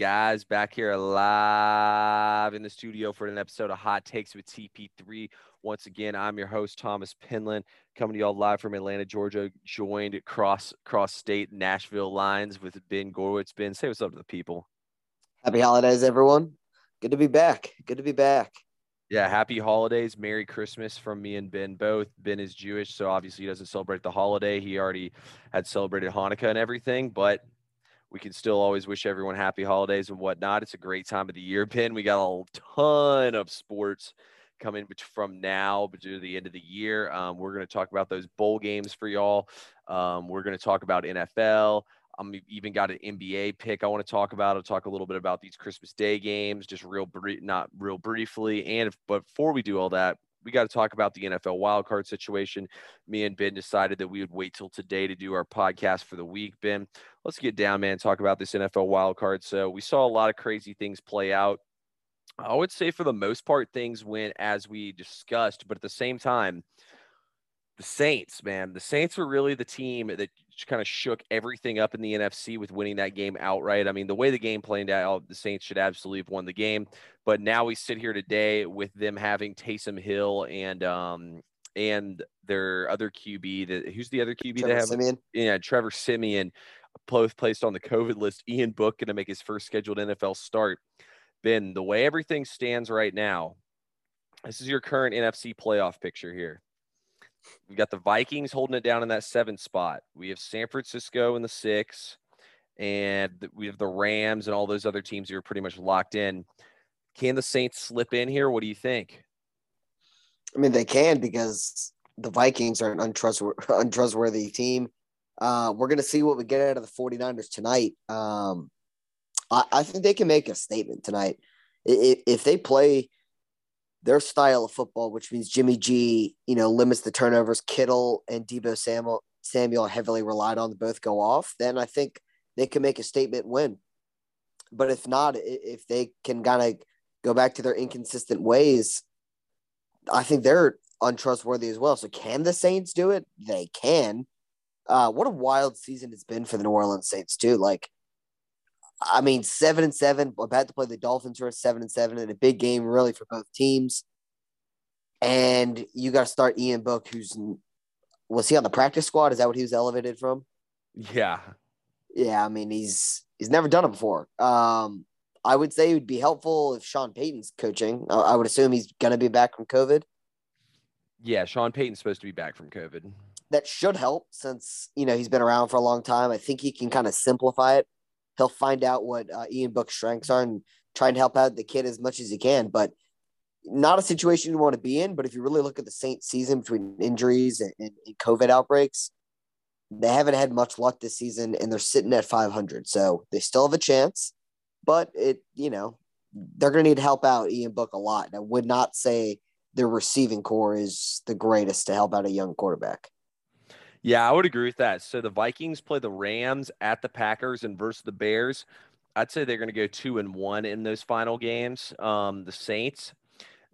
guys? Back here live in the studio for an episode of Hot Takes with TP3. Once again, I'm your host, Thomas Penland, coming to y'all live from Atlanta, Georgia, joined across cross state Nashville lines with Ben Gorwitz. Ben, say what's up to the people. Happy holidays, everyone. Good to be back. Good to be back. Yeah, happy holidays. Merry Christmas from me and Ben both. Ben is Jewish, so obviously he doesn't celebrate the holiday. He already had celebrated Hanukkah and everything, but we can still always wish everyone happy holidays and whatnot. It's a great time of the year, Ben. We got a ton of sports coming from now to the end of the year. Um, we're going to talk about those bowl games for y'all. Um, we're going to talk about NFL. I'm even got an NBA pick I want to talk about. I'll talk a little bit about these Christmas Day games, just real brief, not real briefly. And if, before we do all that, we got to talk about the NFL wildcard situation. Me and Ben decided that we would wait till today to do our podcast for the week. Ben, let's get down, man. Talk about this NFL wildcard. So we saw a lot of crazy things play out. I would say for the most part, things went as we discussed, but at the same time, the Saints, man, the Saints were really the team that kind of shook everything up in the NFC with winning that game outright. I mean, the way the game played out, the Saints should absolutely have won the game. But now we sit here today with them having Taysom Hill and um and their other QB. That who's the other QB Trevor they have? Siemian. Yeah, Trevor Siemian, both placed on the COVID list. Ian Book going to make his first scheduled NFL start. Ben, the way everything stands right now, this is your current NFC playoff picture here. We got the Vikings holding it down in that seventh spot. We have San Francisco in the six, and we have the Rams and all those other teams who are pretty much locked in. Can the Saints slip in here? What do you think? I mean, they can because the Vikings are an untrustworthy, untrustworthy team. Uh, we're going to see what we get out of the 49ers tonight. Um, I, I think they can make a statement tonight. If, if they play their style of football, which means Jimmy G, you know, limits the turnovers, Kittle and Deebo Samuel, Samuel heavily relied on to both go off, then I think they can make a statement win. But if not, if they can kind of go back to their inconsistent ways, I think they're untrustworthy as well. So can the Saints do it? They can. Uh, what a wild season it's been for the New Orleans Saints too. Like, I mean, seven and seven. About to play the Dolphins who are seven and seven in a big game, really for both teams. And you got to start Ian Book, who's was he on the practice squad? Is that what he was elevated from? Yeah, yeah. I mean, he's he's never done it before. Um, I would say it would be helpful if Sean Payton's coaching. I, I would assume he's going to be back from COVID. Yeah, Sean Payton's supposed to be back from COVID. That should help since you know he's been around for a long time. I think he can kind of simplify it. He'll find out what uh, Ian Book's strengths are and try and help out the kid as much as he can. But not a situation you want to be in. But if you really look at the Saints season between injuries and, and, COVID outbreaks, they haven't had much luck this season, and they're sitting at 500. So they still have a chance but it, you know, they're going to need help out Ian Book a lot. And I would not say their receiving corps is the greatest to help out a young quarterback. Yeah, I would agree with that. So the Vikings play the Rams at the Packers and versus the Bears. I'd say they're going to go two and one in those final games. Um, the Saints,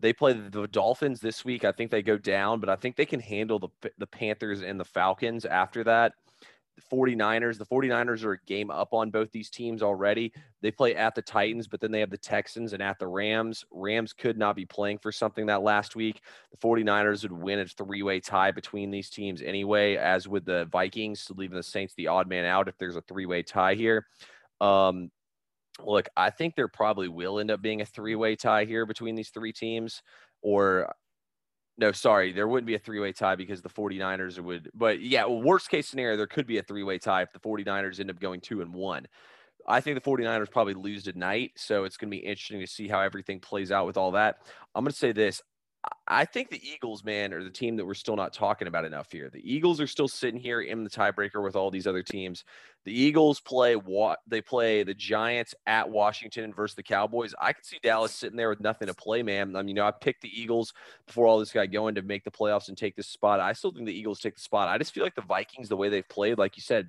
they play the Dolphins this week. I think they go down, but I think they can handle the the Panthers and the Falcons after that. 49ers. The 49ers are a game up on both these teams already. They play at the Titans, but then they have the Texans and at the Rams. Rams could not be playing for something that last week. The 49ers would win a three way tie between these teams anyway, as with the Vikings, leaving the Saints the odd man out if there's a three way tie here. Um, look, I think there probably will end up being a three way tie here between these three teams, or no, sorry, there wouldn't be a three way tie because the 49ers would, but yeah, worst case scenario, there could be a three way tie if the 49ers end up going two and one. I think the 49ers probably lose tonight. So it's going to be interesting to see how everything plays out with all that. I'm going to say this I think the Eagles, man, are the team that we're still not talking about enough here. The Eagles are still sitting here in the tiebreaker with all these other teams. The Eagles play what they play the Giants at Washington versus the Cowboys. I could see Dallas sitting there with nothing to play, man. I mean, you know, I picked the Eagles before all this got going to make the playoffs and take this spot. I still think the Eagles take the spot. I just feel like the Vikings, the way they've played, like you said,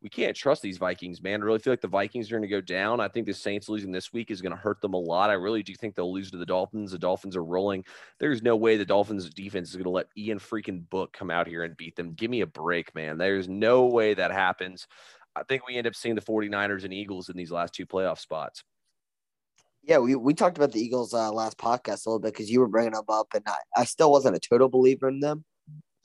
we can't trust these Vikings, man. I really feel like the Vikings are going to go down. I think the Saints losing this week is going to hurt them a lot. I really do think they'll lose to the Dolphins. The Dolphins are rolling. There's no way the Dolphins defense is going to let Ian freaking Book come out here and beat them. Give me a break, man. There's no way that happens. I think we end up seeing the 49ers and Eagles in these last two playoff spots. Yeah, we, we talked about the Eagles uh, last podcast a little bit because you were bringing them up, and I, I still wasn't a total believer in them.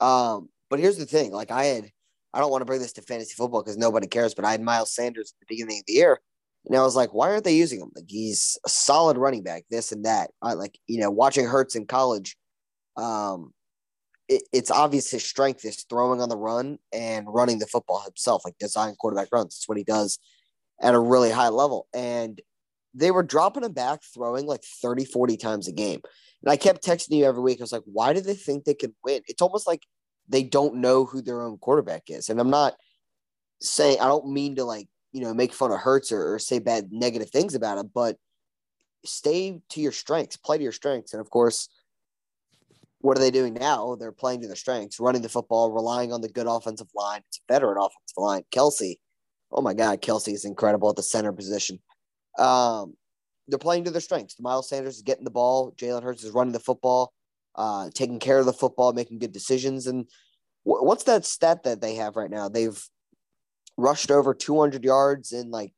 Um, but here's the thing: like I had, I don't want to bring this to fantasy football because nobody cares, but I had Miles Sanders at the beginning of the year, and I was like, why aren't they using him? Like he's a solid running back, this and that. I like you know watching Hurts in college. Um, it, it's obvious his strength is throwing on the run and running the football himself, like design quarterback runs. That's what he does at a really high level. And they were dropping him back, throwing like 30, 40 times a game. And I kept texting you every week. I was like, why do they think they can win? It's almost like they don't know who their own quarterback is. And I'm not saying, I don't mean to like, you know, make fun of Hurts or, or say bad negative things about him, but stay to your strengths, play to your strengths. And of course, what are they doing now? They're playing to their strengths, running the football, relying on the good offensive line. It's a veteran offensive line. Kelce, oh my God, Kelce is incredible at the center position. Um, they're playing to their strengths. Miles Sanders is getting the ball. Jalen Hurts is running the football, uh, taking care of the football, making good decisions. And w- what's that stat that they have right now? They've rushed over 200 yards in like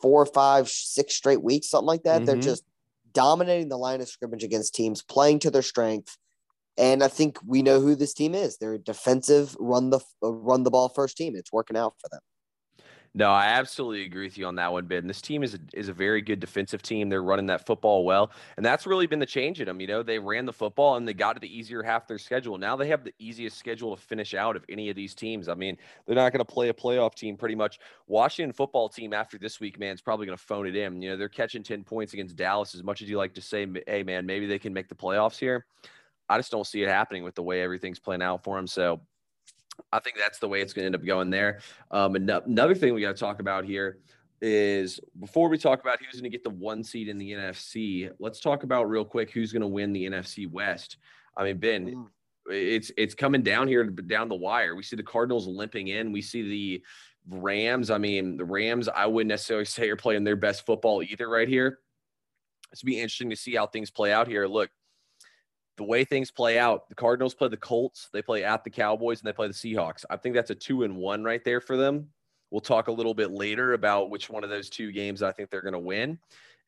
four, five, six straight weeks, something like that. Mm-hmm. They're just dominating the line of scrimmage against teams, playing to their strength and I think we know who this team is. They're a defensive, run the run the ball first team. It's working out for them. No, I absolutely agree with you on that one, Ben. This team is a, is a very good defensive team. They're running that football well, and that's really been the change in them. You know, they ran the football and they got to the easier half of their schedule. Now they have the easiest schedule to finish out of any of these teams. I mean, they're not going to play a playoff team pretty much. Washington football team after this week, man, is probably going to phone it in. You know, they're catching ten points against Dallas. As much as you like to say, hey, man, maybe they can make the playoffs here. I just don't see it happening with the way everything's playing out for them. So I think that's the way it's going to end up going there. Um, another thing we got to talk about here is before we talk about who's going to get the one seed in the NFC, let's talk about real quick who's going to win the NFC West. I mean, Ben, mm. it's it's coming down here down the wire. We see the Cardinals limping in. We see the Rams. I mean, the Rams. I wouldn't necessarily say are playing their best football either right here. It's be interesting to see how things play out here. Look, the way things play out, the Cardinals play the Colts, they play at the Cowboys, and they play the Seahawks. I think that's a two and one right there for them. We'll talk a little bit later about which one of those two games I think they're going to win.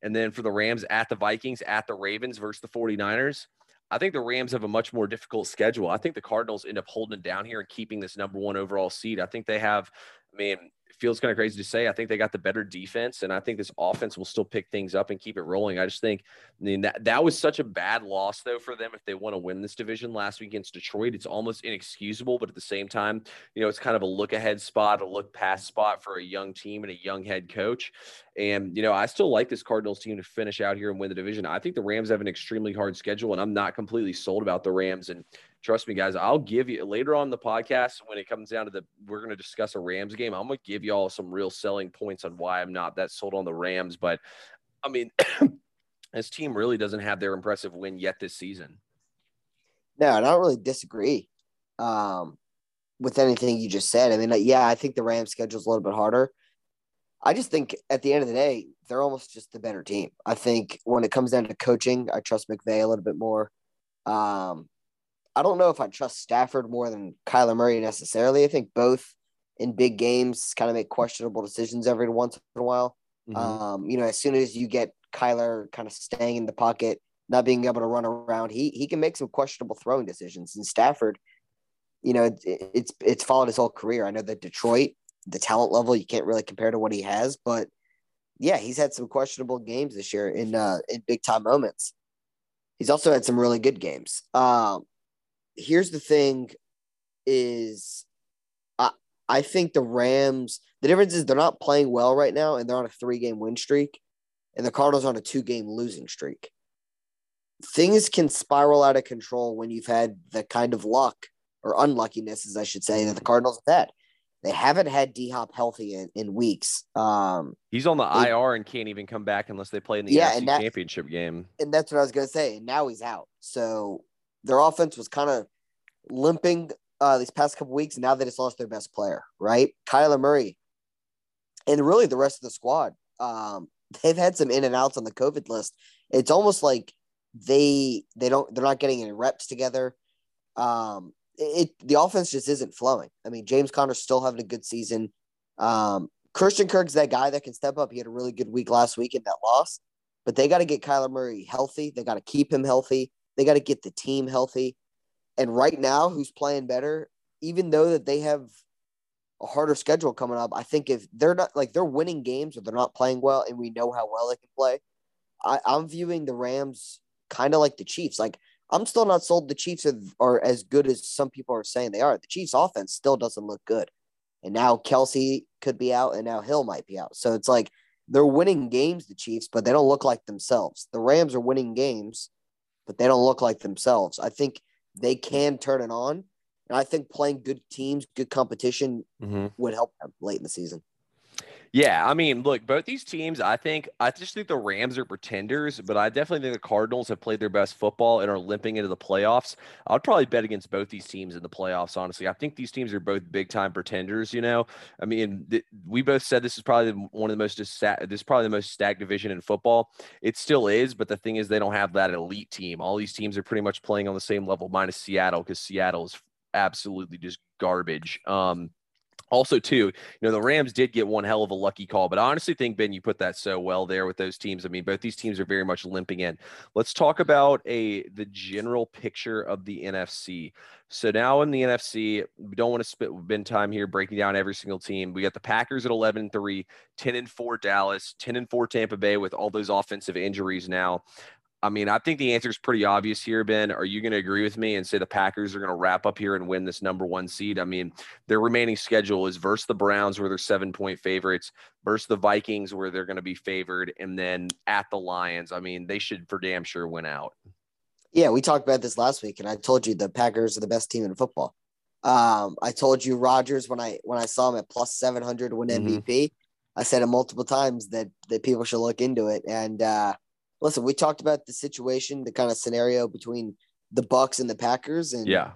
And then for the Rams at the Vikings, at the Ravens versus the 49ers, I think the Rams have a much more difficult schedule. I think the Cardinals end up holding it down here and keeping this number one overall seed. I think they have, I mean, feels kind of crazy to say. I think they got the better defense, and I think this offense will still pick things up and keep it rolling. I just think, I mean, that, that was such a bad loss, though, for them if they want to win this division last week against Detroit. It's almost inexcusable, but at the same time, you know, it's kind of a look ahead spot, a look past spot for a young team and a young head coach. And, you know, I still like this Cardinals team to finish out here and win the division. I think the Rams have an extremely hard schedule, and I'm not completely sold about the Rams. And trust me, guys, I'll give you later on the podcast when it comes down to the we're going to discuss a Rams game. I'm going to give you all some real selling points on why I'm not that sold on the Rams. But I mean, this team really doesn't have their impressive win yet this season. No, I don't really disagree um, with anything you just said. I mean, yeah, I think the Rams schedule is a little bit harder. I just think at the end of the day, they're almost just the better team. I think when it comes down to coaching, I trust McVay a little bit more. Um, I don't know if I trust Stafford more than Kyler Murray necessarily. I think both in big games kind of make questionable decisions every once in a while. Mm-hmm. Um, you know, as soon as you get Kyler kind of staying in the pocket, not being able to run around, he he can make some questionable throwing decisions. And Stafford, you know, it, it's it's followed his whole career. I know that Detroit, the talent level, you can't really compare to what he has, but yeah, he's had some questionable games this year in uh, in big time moments. He's also had some really good games. Um, here's the thing is I I think the Rams the difference is they're not playing well right now and they're on a three game win streak and the Cardinals on a two game losing streak. Things can spiral out of control when you've had the kind of luck or unluckiness, as I should say, that the Cardinals have had. They haven't had D Hop healthy in, in weeks. Um, He's on the they, IR and can't even come back unless they play in the yeah, that, championship game. And that's what I was going to say. And now he's out. So their offense was kind of limping uh, these past couple weeks, now they just lost their best player, right? Kyler Murray, and really the rest of the squad. Um, they've had some in and outs on the COVID list. It's almost like they they don't they're not getting any reps together. Um, it the offense just isn't flowing. I mean, James Conner's still having a good season. Um, Christian Kirk's that guy that can step up. He had a really good week last week in that loss, but they got to get Kyler Murray healthy. They got to keep him healthy. They got to get the team healthy. And right now, who's playing better, even though that they have a harder schedule coming up, I think if they're not like they're winning games or they're not playing well, and we know how well they can play, I, I'm viewing the Rams kind of like the Chiefs. Like I'm still not sold the Chiefs are, are as good as some people are saying they are. The Chiefs offense still doesn't look good. And now Kelce could be out and now Hill might be out. So it's like they're winning games, the Chiefs, but they don't look like themselves. The Rams are winning games, but they don't look like themselves. I think they can turn it on. And I think playing good teams, good competition mm-hmm. would help them late in the season. Yeah, I mean, look, both these teams, I think, I just think the Rams are pretenders, but I definitely think the Cardinals have played their best football and are limping into the playoffs. I'd probably bet against both these teams in the playoffs, honestly. I think these teams are both big time pretenders, you know? I mean, th- we both said this is probably one of the most, this is probably the most stacked division in football. It still is, but the thing is, they don't have that elite team. All these teams are pretty much playing on the same level, minus Seattle, because Seattle is absolutely just garbage. Um, also, too, you know, the Rams did get one hell of a lucky call, but I honestly think, Ben, you put that so well there with those teams. I mean, both these teams are very much limping in. Let's talk about a the general picture of the NFC. So now in the NFC, we don't want to spend time here breaking down every single team. We got the Packers at 11 3 10 and 4 Dallas, 10 and 4 Tampa Bay with all those offensive injuries now. I mean, I think the answer is pretty obvious here, Ben. Are you going to agree with me and say the Packers are going to wrap up here and win this number one seed? I mean, their remaining schedule is versus the Browns, where they're seven point favorites, versus the Vikings, where they're going to be favored, and then at the Lions. I mean, they should for damn sure win out. Yeah, we talked about this last week, and I told you the Packers are the best team in football. Um, I told you Rodgers when I when I saw him at plus seven hundred to win mm-hmm. MVP. I said it multiple times that that people should look into it, and uh, listen, we talked about the situation, the kind of scenario between the Bucs and the Packers, and yeah,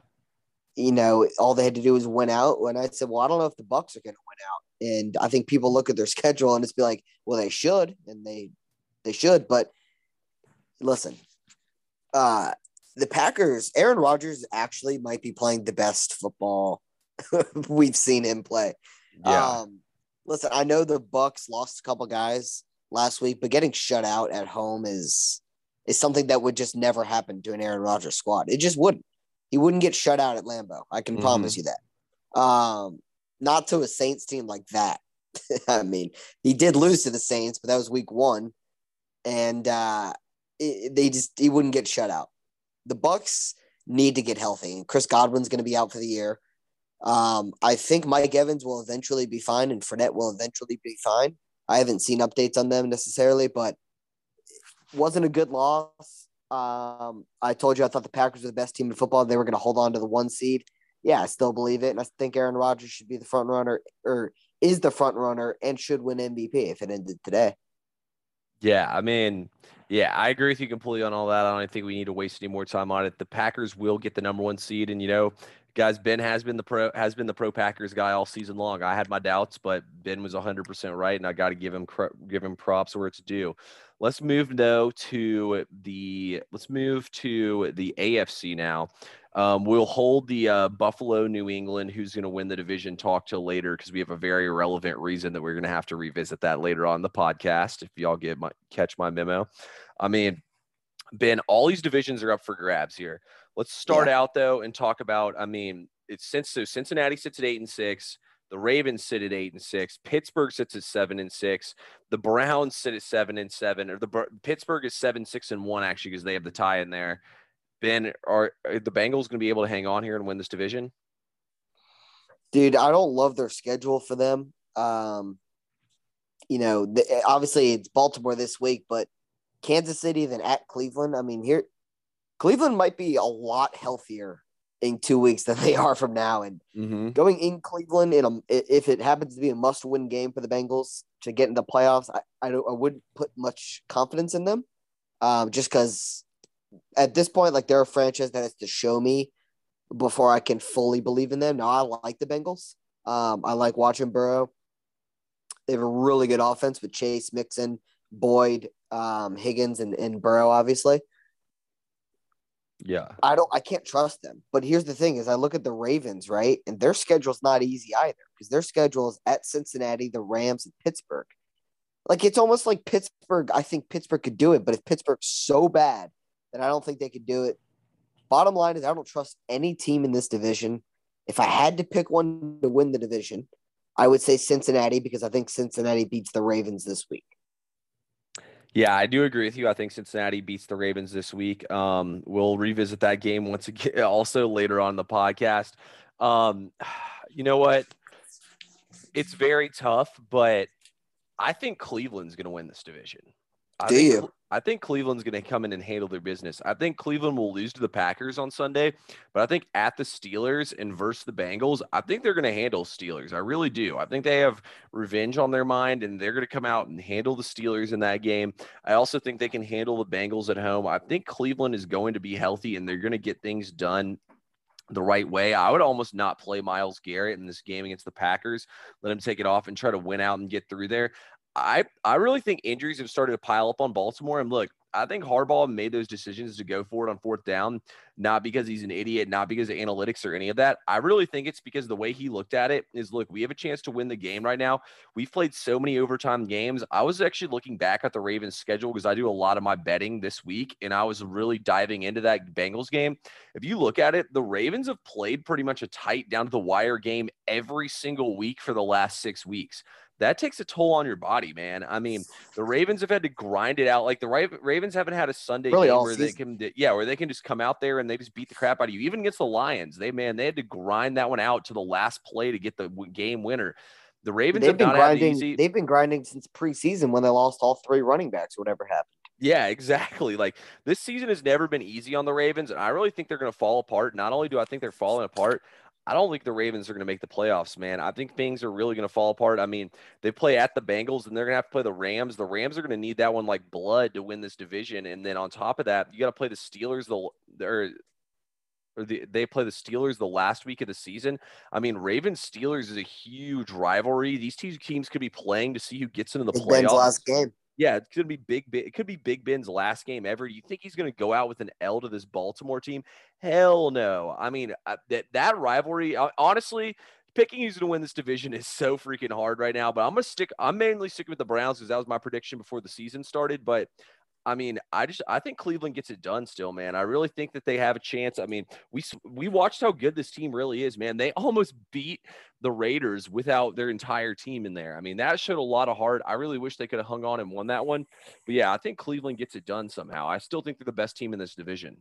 you know, all they had to do was win out. When I said, well, I don't know if the Bucs are going to win out, and I think people look at their schedule and it's be like, well, they should, and they they should, but listen, uh, the Packers, Aaron Rodgers actually might be playing the best football we've seen him play. Yeah. Um, listen, I know the Bucs lost a couple guys last week, but getting shut out at home is is something that would just never happen to an Aaron Rodgers squad. It just wouldn't. He wouldn't get shut out at Lambeau. I can mm-hmm. promise you that. Um, not to a Saints team like that. I mean, he did lose to the Saints, but that was week one, and uh, it, they just he wouldn't get shut out. The Bucs need to get healthy. and Chris Godwin's going to be out for the year. Um, I think Mike Evans will eventually be fine, and Fournette will eventually be fine. I haven't seen updates on them necessarily, but wasn't a good loss. Um, I told you I thought the Packers were the best team in football. They were going to hold on to the one seed. Yeah, I still believe it, and I think Aaron Rodgers should be the front runner, or is the front runner, and should win MVP if it ended today. Yeah, I mean, yeah, I agree with you completely on all that. I don't think we need to waste any more time on it. The Packers will get the number one seed, and you know, guys ben has been the pro has been the pro packers guy all season long. I had my doubts but ben was 100% right and i got to give him give him props where it's due. Let's move though to the let's move to the afc now. Um, we'll hold the uh, buffalo new england who's going to win the division talk till later because we have a very relevant reason that we're going to have to revisit that later on the podcast if y'all get my catch my memo. I mean ben all these divisions are up for grabs here Let's start yeah. out though and talk about. I mean, it's since so Cincinnati sits at eight and six. The Ravens sit at eight and six. Pittsburgh sits at seven and six. The Browns sit at seven and seven. Or the Pittsburgh is seven six and one actually because they have the tie in there. Ben, are, are the Bengals going to be able to hang on here and win this division? Dude, I don't love their schedule for them. Um, you know, the, obviously it's Baltimore this week, but Kansas City then at Cleveland. I mean, here Cleveland might be a lot healthier in two weeks than they are from now. And mm-hmm. going in Cleveland, in a, if it happens to be a must-win game for the Bengals to get into the playoffs, I, I, don't, I wouldn't put much confidence in them, um, just because at this point, like they're a franchise that has to show me before I can fully believe in them. Now I like the Bengals. Um, I like watching Burrow. They have a really good offense with Chase, Mixon, Boyd, um, Higgins, and, and Burrow, obviously. Yeah. I don't I can't trust them. But here's the thing is I look at the Ravens, right? And their schedule's not easy either because their schedule is at Cincinnati, the Rams, and Pittsburgh. Like it's almost like Pittsburgh. I think Pittsburgh could do it, but if Pittsburgh's so bad, then I don't think they could do it. Bottom line is I don't trust any team in this division. If I had to pick one to win the division, I would say Cincinnati because I think Cincinnati beats the Ravens this week. Yeah, I do agree with you. I think Cincinnati beats the Ravens this week. Um, we'll revisit that game once again, also later on the podcast. Um, you know what? It's very tough, but I think Cleveland's going to win this division. I Do think. I think Cleveland's going to come in and handle their business. I think Cleveland will lose to the Packers on Sunday, but I think at the Steelers and versus the Bengals, I think they're going to handle Steelers. I really do. I think they have revenge on their mind and they're going to come out and handle the Steelers in that game. I also think they can handle the Bengals at home. I think Cleveland is going to be healthy and they're going to get things done the right way. I would almost not play Myles Garrett in this game against the Packers. Let him take it off and try to win out and get through there. I I really think injuries have started to pile up on Baltimore. And look, I think Harbaugh made those decisions to go for it on fourth down, not because he's an idiot, not because of analytics or any of that. I really think it's because the way he looked at it is look, we have a chance to win the game right now. We've played so many overtime games. I was actually looking back at the Ravens schedule because I do a lot of my betting this week, and I was really diving into that Bengals game. If you look at it, the Ravens have played pretty much a tight down to the wire game every single week for the last six weeks that takes a toll on your body, man. I mean, the Ravens have had to grind it out. Like the Ravens haven't had a Sunday Really game where they can, yeah, where they can just come out there and they just beat the crap out of you. Even against the Lions, they man, they had to grind that one out to the last play to get the game winner. The Ravens They've have been grinding. easy. They've been grinding since preseason when they lost all three running backs. Whatever happened. Yeah, exactly. Like this season has never been easy on the Ravens, and I really think they're going to fall apart. Not only do I think they're falling apart, I don't think the Ravens are going to make the playoffs, man. I think things are really going to fall apart. I mean, they play at the Bengals, and they're going to have to play the Rams. The Rams are going to need that one like blood to win this division, and then on top of that, you got to play the Steelers. The or or the, they play the Steelers the last week of the season. I mean, Ravens Steelers is a huge rivalry. These two teams could be playing to see who gets into the Big playoffs. Ben's last game. Yeah, it's gonna be big. Ben- It could be Big Ben's last game ever. You think he's gonna go out with an L to this Baltimore team? Hell no. I mean, that that rivalry. Honestly, picking who's gonna win this division is so freaking hard right now. But I'm gonna stick. I'm mainly sticking with the Browns because that was my prediction before the season started. But I mean, I just I think Cleveland gets it done still, man. I really think that they have a chance. I mean, we we watched how good this team really is, man. They almost beat the Raiders without their entire team in there. I mean, that showed a lot of heart. I really wish they could have hung on and won that one. But yeah, I think Cleveland gets it done somehow. I still think they're the best team in this division.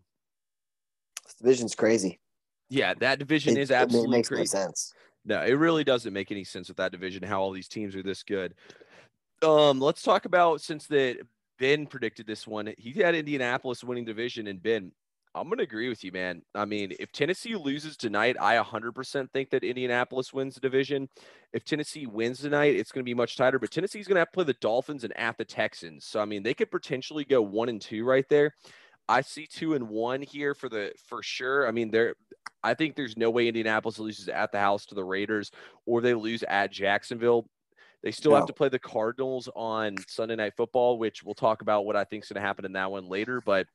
This division's crazy. Yeah, that division It- is it ma- absolutely no crazy. sense. No, it really doesn't make any sense with that division how all these teams are this good. Um, let's talk about since that Ben predicted this one. He had Indianapolis winning division, and Ben, I'm gonna agree with you, man. I mean, if Tennessee loses tonight, I 100% think that Indianapolis wins the division. If Tennessee wins tonight, it's gonna be much tighter. But Tennessee's gonna have to play the Dolphins and at the Texans, so I mean, they could potentially go one and two right there. I see two and one here for the for sure. I mean, there. I think there's no way Indianapolis loses at the house to the Raiders or they lose at Jacksonville. They still have to play the Cardinals on Sunday Night Football, which we'll talk about what I think is going to happen in that one later. But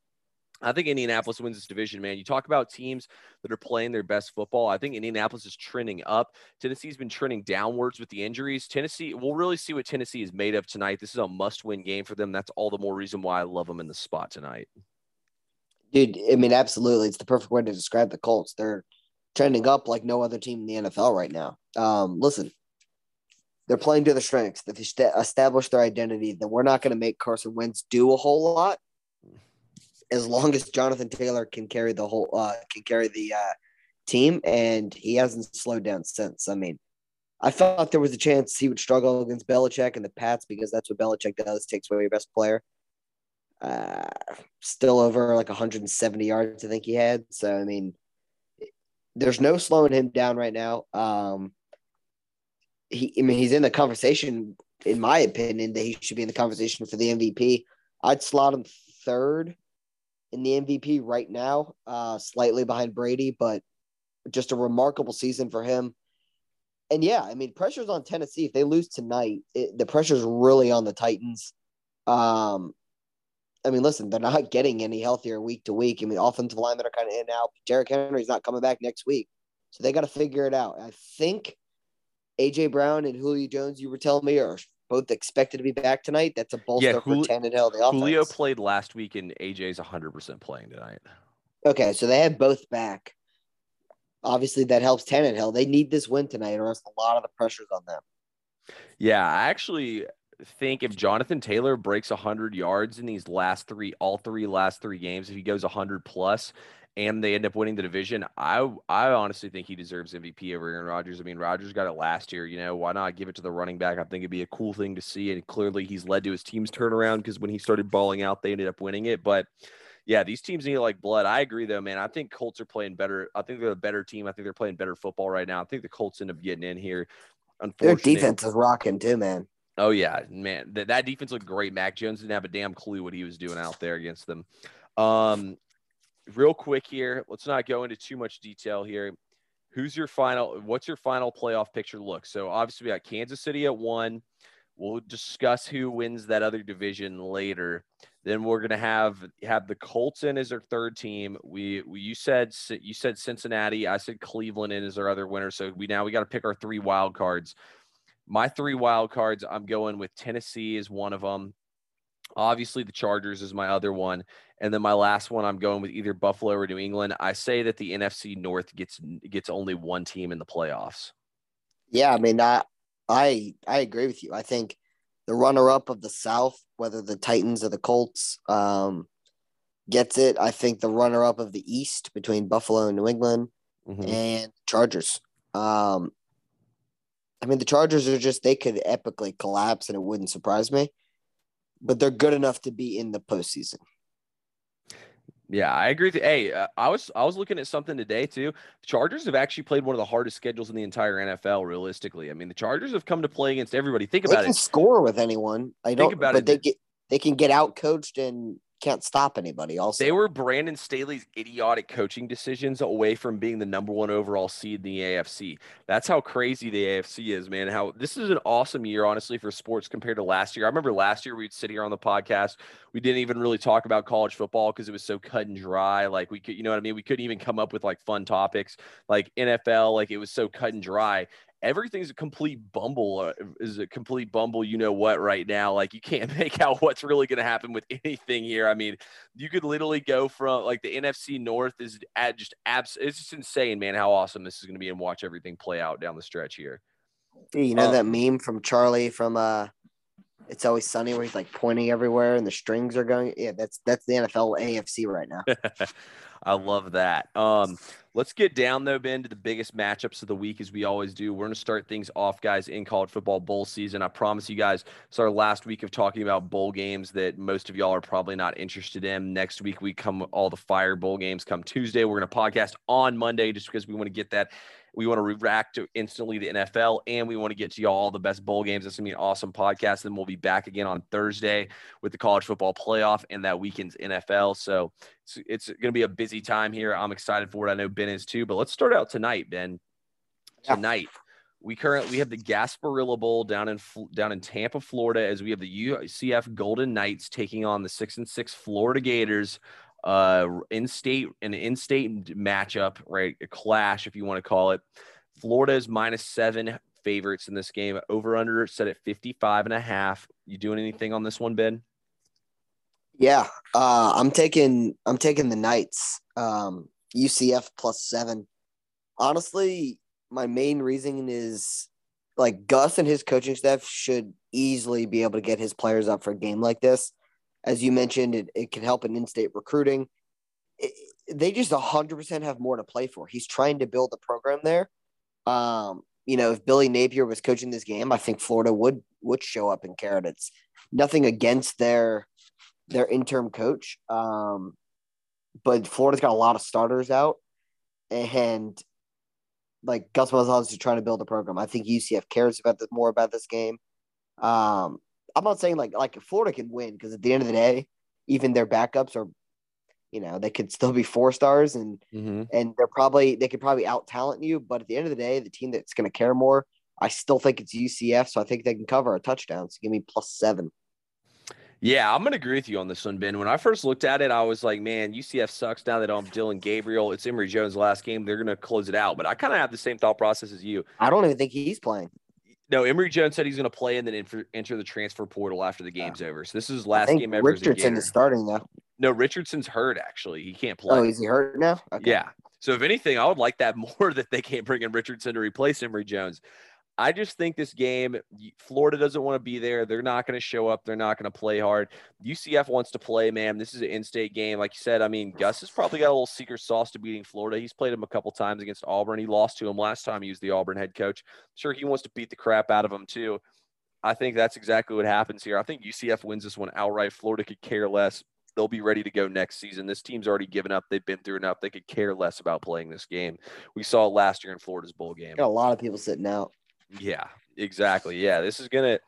I think Indianapolis wins this division, man. You talk about teams that are playing their best football. I think Indianapolis is trending up. Tennessee's been trending downwards with the injuries. Tennessee, we'll really see what Tennessee is made of tonight. This is a must win game for them. That's all the more reason why I love them in the spot tonight. Dude, I mean, absolutely. It's the perfect way to describe the Colts. They're trending up like no other team in the NFL right now. Um, listen, they're playing to their strengths. They've established their identity. Then we're not going to make Carson Wentz do a whole lot, as long as Jonathan Taylor can carry the whole uh, can carry the uh, team, and he hasn't slowed down since. I mean, I thought there was a chance he would struggle against Belichick and the Pats because that's what Belichick does: takes away your best player. Uh, still over like 170 yards, I think he had. So I mean, there's no slowing him down right now. Um, he, I mean, he's in the conversation, in my opinion, that he should be in the conversation for the MVP. I'd slot him third in the MVP right now, uh, slightly behind Brady, but just a remarkable season for him. And yeah, I mean, pressure's on Tennessee. If they lose tonight, it, the pressure's really on the Titans. Um, I mean, listen, they're not getting any healthier week to week. I mean, offensive linemen are kind of in and out. Derrick Henry's not coming back next week. So they got to figure it out. I think AJ Brown and Julio Jones, you were telling me, are both expected to be back tonight. That's a bolster yeah, Jul- for Tannehill. Oh, the offense. Julio played last week, and AJ's 100% playing tonight. Okay, so they have both back. Obviously, that helps Tannehill. Oh. They need this win tonight, or else a lot of the pressure's on them. Yeah, I actually think if Jonathan Taylor breaks 100 yards in these last three, all three last three games, if he goes 100 plus, and they end up winning the division, I I honestly think he deserves MVP over Aaron Rodgers. I mean, Rodgers got it last year. You know, why not give it to the running back? I think it'd be a cool thing to see. And clearly, he's led to his team's turnaround because when he started balling out, they ended up winning it. But yeah, these teams need like blood. I agree though, man. I think Colts are playing better. I think they're a better team. I think they're playing better football right now. I think the Colts end up getting in here. Unfortunately, their defense is rocking too, man. Oh yeah, man. That, that defense looked great. Mac Jones didn't have a damn clue what he was doing out there against them. Um, real quick here, let's not go into too much detail here. Who's your final? What's your final playoff picture look? So obviously we got Kansas City at one. We'll discuss who wins that other division later. Then we're gonna have have the Colts in as our third team. We, we you said you said Cincinnati. I said Cleveland in as our other winner. So we now we got to pick our three wild cards. My three wild cards. I'm going with Tennessee is one of them. Obviously, the Chargers is my other one. And then my last one, I'm going with either Buffalo or New England. I say that the NFC North gets gets only one team in the playoffs. Yeah, I mean, I I I agree with you. I think the runner up of the South, whether the Titans or the Colts, um, gets it. I think the runner up of the East between Buffalo and New England mm-hmm. and Chargers. Um, I mean, the Chargers are just they could epically collapse, and it wouldn't surprise me but they're good enough to be in the postseason. Yeah, I agree. With you. Hey, uh, I was I was looking at something today too. The Chargers have actually played one of the hardest schedules in the entire NFL. Realistically, I mean, the Chargers have come to play against everybody. Think about they can it. Score with anyone. I don't. Think about but it. They get they can get out coached and can't stop anybody. Also, they were Brandon Staley's idiotic coaching decisions away from being the number one overall seed in the AFC. That's how crazy the AFC is, man. How this is an awesome year, honestly, for sports compared to last year. I remember last year we'd sit here on the podcast, we didn't even really talk about college football because it was so cut and dry. Like we could, you know what I mean? We couldn't even come up with like fun topics like NFL. Like it was so cut and dry everything's a complete bumble uh, is a complete bumble you know what right now like you can't make out what's really going to happen with anything here. I mean you could literally go from like the nfc north is at just abs it's just insane man how awesome this is going to be and watch everything play out down the stretch here. You know um, that meme from charlie from uh it's always sunny where he's like pointing everywhere and the strings are going? Yeah that's that's the nfl afc right now I love that. Um, let's get down though, Ben, to the biggest matchups of the week as we always do. We're going to start things off, guys, in college football bowl season. I promise you guys, it's our last week of talking about bowl games that most of y'all are probably not interested in. Next week, we come all the fire bowl games come Tuesday. We're going to podcast on Monday just because we want to get that we want to react to instantly the NFL, and we want to get to y'all the best bowl games. It's gonna be an awesome podcast. Then we'll be back again on Thursday with the college football playoff and that weekend's NFL. So it's, it's gonna be a busy time here. I'm excited for it. I know Ben is too. But let's start out tonight, Ben. Tonight. We currently we have the Gasparilla Bowl down in down in Tampa, Florida, as we have the UCF Golden Knights taking on the six and six Florida Gators uh, in-state an in-state matchup, right? A clash, if you want to call it. Florida is minus seven favorites in this game. Over under set at 55 and a half. You doing anything on this one, Ben? Yeah, uh, I'm taking I'm taking the Knights. Um, UCF plus seven. Honestly, my main reason is like Gus and his coaching staff should easily be able to get his players up for a game like this as you mentioned, it, it can help in in-state recruiting. It, they just 100% have more to play for. He's trying to build a program there. Um, you know, if Billy Napier was coaching this game, I think Florida would would show up in. It's nothing against their their interim coach, um, but Florida's got a lot of starters out, and like Gus Malzahn is trying to build a program. I think UCF cares about the, more about this game. Um, I'm not saying like like Florida can win because at the end of the day, even their backups are, you know, they could still be four stars and mm-hmm. and they're probably they could probably out talent you. But at the end of the day, the team that's going to care more, I still think it's UCF. So I think they can cover a touchdown. So give me plus seven. Yeah, I'm gonna agree with you on this one, Ben. When I first looked at it, I was like, man, UCF sucks now that I'm Dillon Gabriel. It's Emory Jones' last game. They're gonna close it out. But I kind of have the same thought process as you. I don't even think he's playing. No, Emory Jones said he's gonna play and then enter, enter the transfer portal after the ah. game's over. So this is his last game ever. Richardson is starting though. No, Richardson's hurt actually. He can't oh, play. Oh, is he hurt now? Okay. Yeah. So if anything, I would like that more that they can't bring in Richardson to replace Emory Jones. I just think this game, Florida doesn't want to be there. They're not going to show up. They're not going to play hard. UCF wants to play, man. This is an in-state game, like you said. I mean, Gus has probably got a little secret sauce to beating Florida. He's played him a couple times against Auburn. He lost to him last time he was the Auburn head coach. Sure, he wants to beat the crap out of him too. I think that's exactly what happens here. I think UCF wins this one outright. Florida could care less they'll be ready to go next season. This team's already given up. They've been through enough. They could care less about playing this game. We saw last year in Florida's bowl game. Got a lot of people sitting out. Yeah, exactly. Yeah, this is gonna.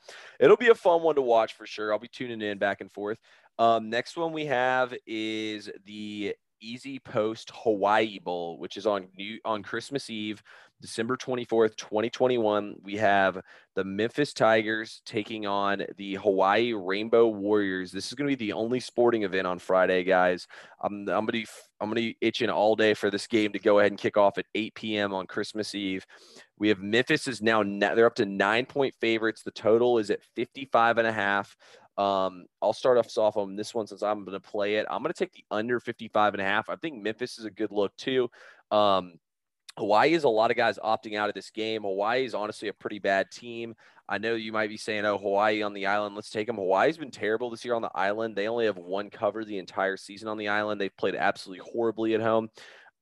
It'll be a fun one to watch for sure. I'll be tuning in back and forth. Um, next one we have is the EasyPost Hawaii Bowl, which is on new on Christmas Eve, December 24th, 2021. We have the Memphis Tigers taking on the Hawaii Rainbow Warriors. This is going to be the only sporting event on Friday, guys. I'm, I'm going to be I'm going to be itching all day for this game to go ahead and kick off at 8 p.m. on Christmas Eve. We have Memphis is now they're up to nine point favorites. The total is at 55 and a half. Um, I'll start us off on this one since I'm going to play it. I'm going to take the under 55 and a half. I think Memphis is a good look too. Um, Hawaii is a lot of guys opting out of this game. Hawaii is honestly a pretty bad team. I know you might be saying, oh, Hawaii on the island, let's take them. Hawaii's been terrible this year on the island. They only have one cover the entire season on the island. They've played absolutely horribly at home.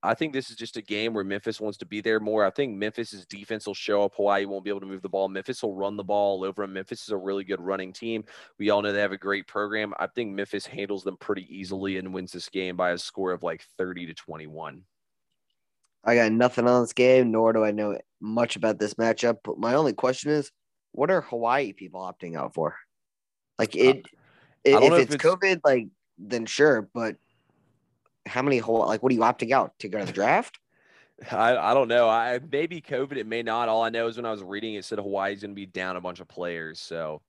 I think this is just a game where Memphis wants to be there more. I think Memphis's defense will show up. Hawaii won't be able to move the ball. Memphis will run the ball over them. Memphis is a really good running team. We all know they have a great program. I think Memphis handles them pretty easily and wins this game by a score of like 30 to 21. I got nothing on this game, nor do I know much about this matchup. But my only question is, what are Hawaii people opting out for? Like it, uh, if, if, it's, it's COVID, like then sure, but how many whole like what are you opting out to go to the draft? I, I don't know. I maybe COVID, it may not. All I know is when I was reading it said Hawaii's gonna be down a bunch of players. So